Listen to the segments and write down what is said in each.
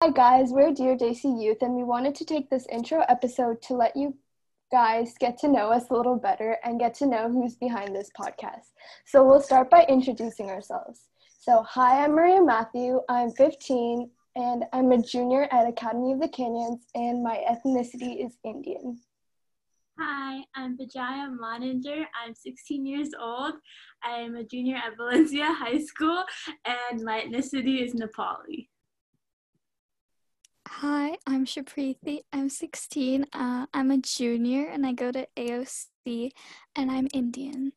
Hi, guys, we're Dear Desi Youth, and we wanted to take this intro episode to let you guys get to know us a little better and get to know who's behind this podcast. So, we'll start by introducing ourselves. So, hi, I'm Maria Matthew. I'm 15 and I'm a junior at Academy of the Canyons, and my ethnicity is Indian. Hi, I'm Vijaya Moninger. I'm 16 years old. I am a junior at Valencia High School, and my ethnicity is Nepali. Hi, I'm Shapreethi. I'm 16. Uh, I'm a junior and I go to AOC and I'm Indian.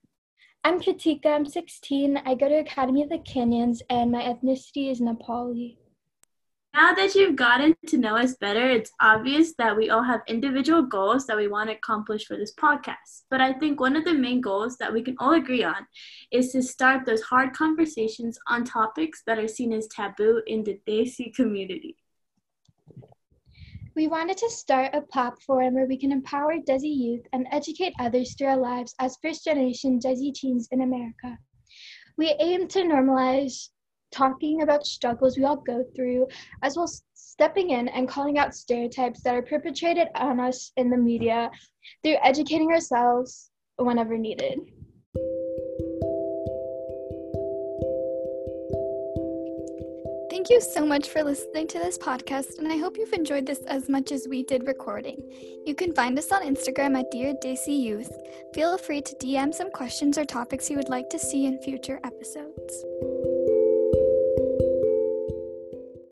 I'm Pratika. I'm 16. I go to Academy of the Canyons and my ethnicity is Nepali. Now that you've gotten to know us better, it's obvious that we all have individual goals that we want to accomplish for this podcast. But I think one of the main goals that we can all agree on is to start those hard conversations on topics that are seen as taboo in the Desi community. We wanted to start a platform where we can empower Desi youth and educate others through our lives as first generation Desi teens in America. We aim to normalize talking about struggles we all go through, as well as stepping in and calling out stereotypes that are perpetrated on us in the media through educating ourselves whenever needed. Thank you so much for listening to this podcast, and I hope you've enjoyed this as much as we did recording. You can find us on Instagram at Dear Desi Youth. Feel free to DM some questions or topics you would like to see in future episodes.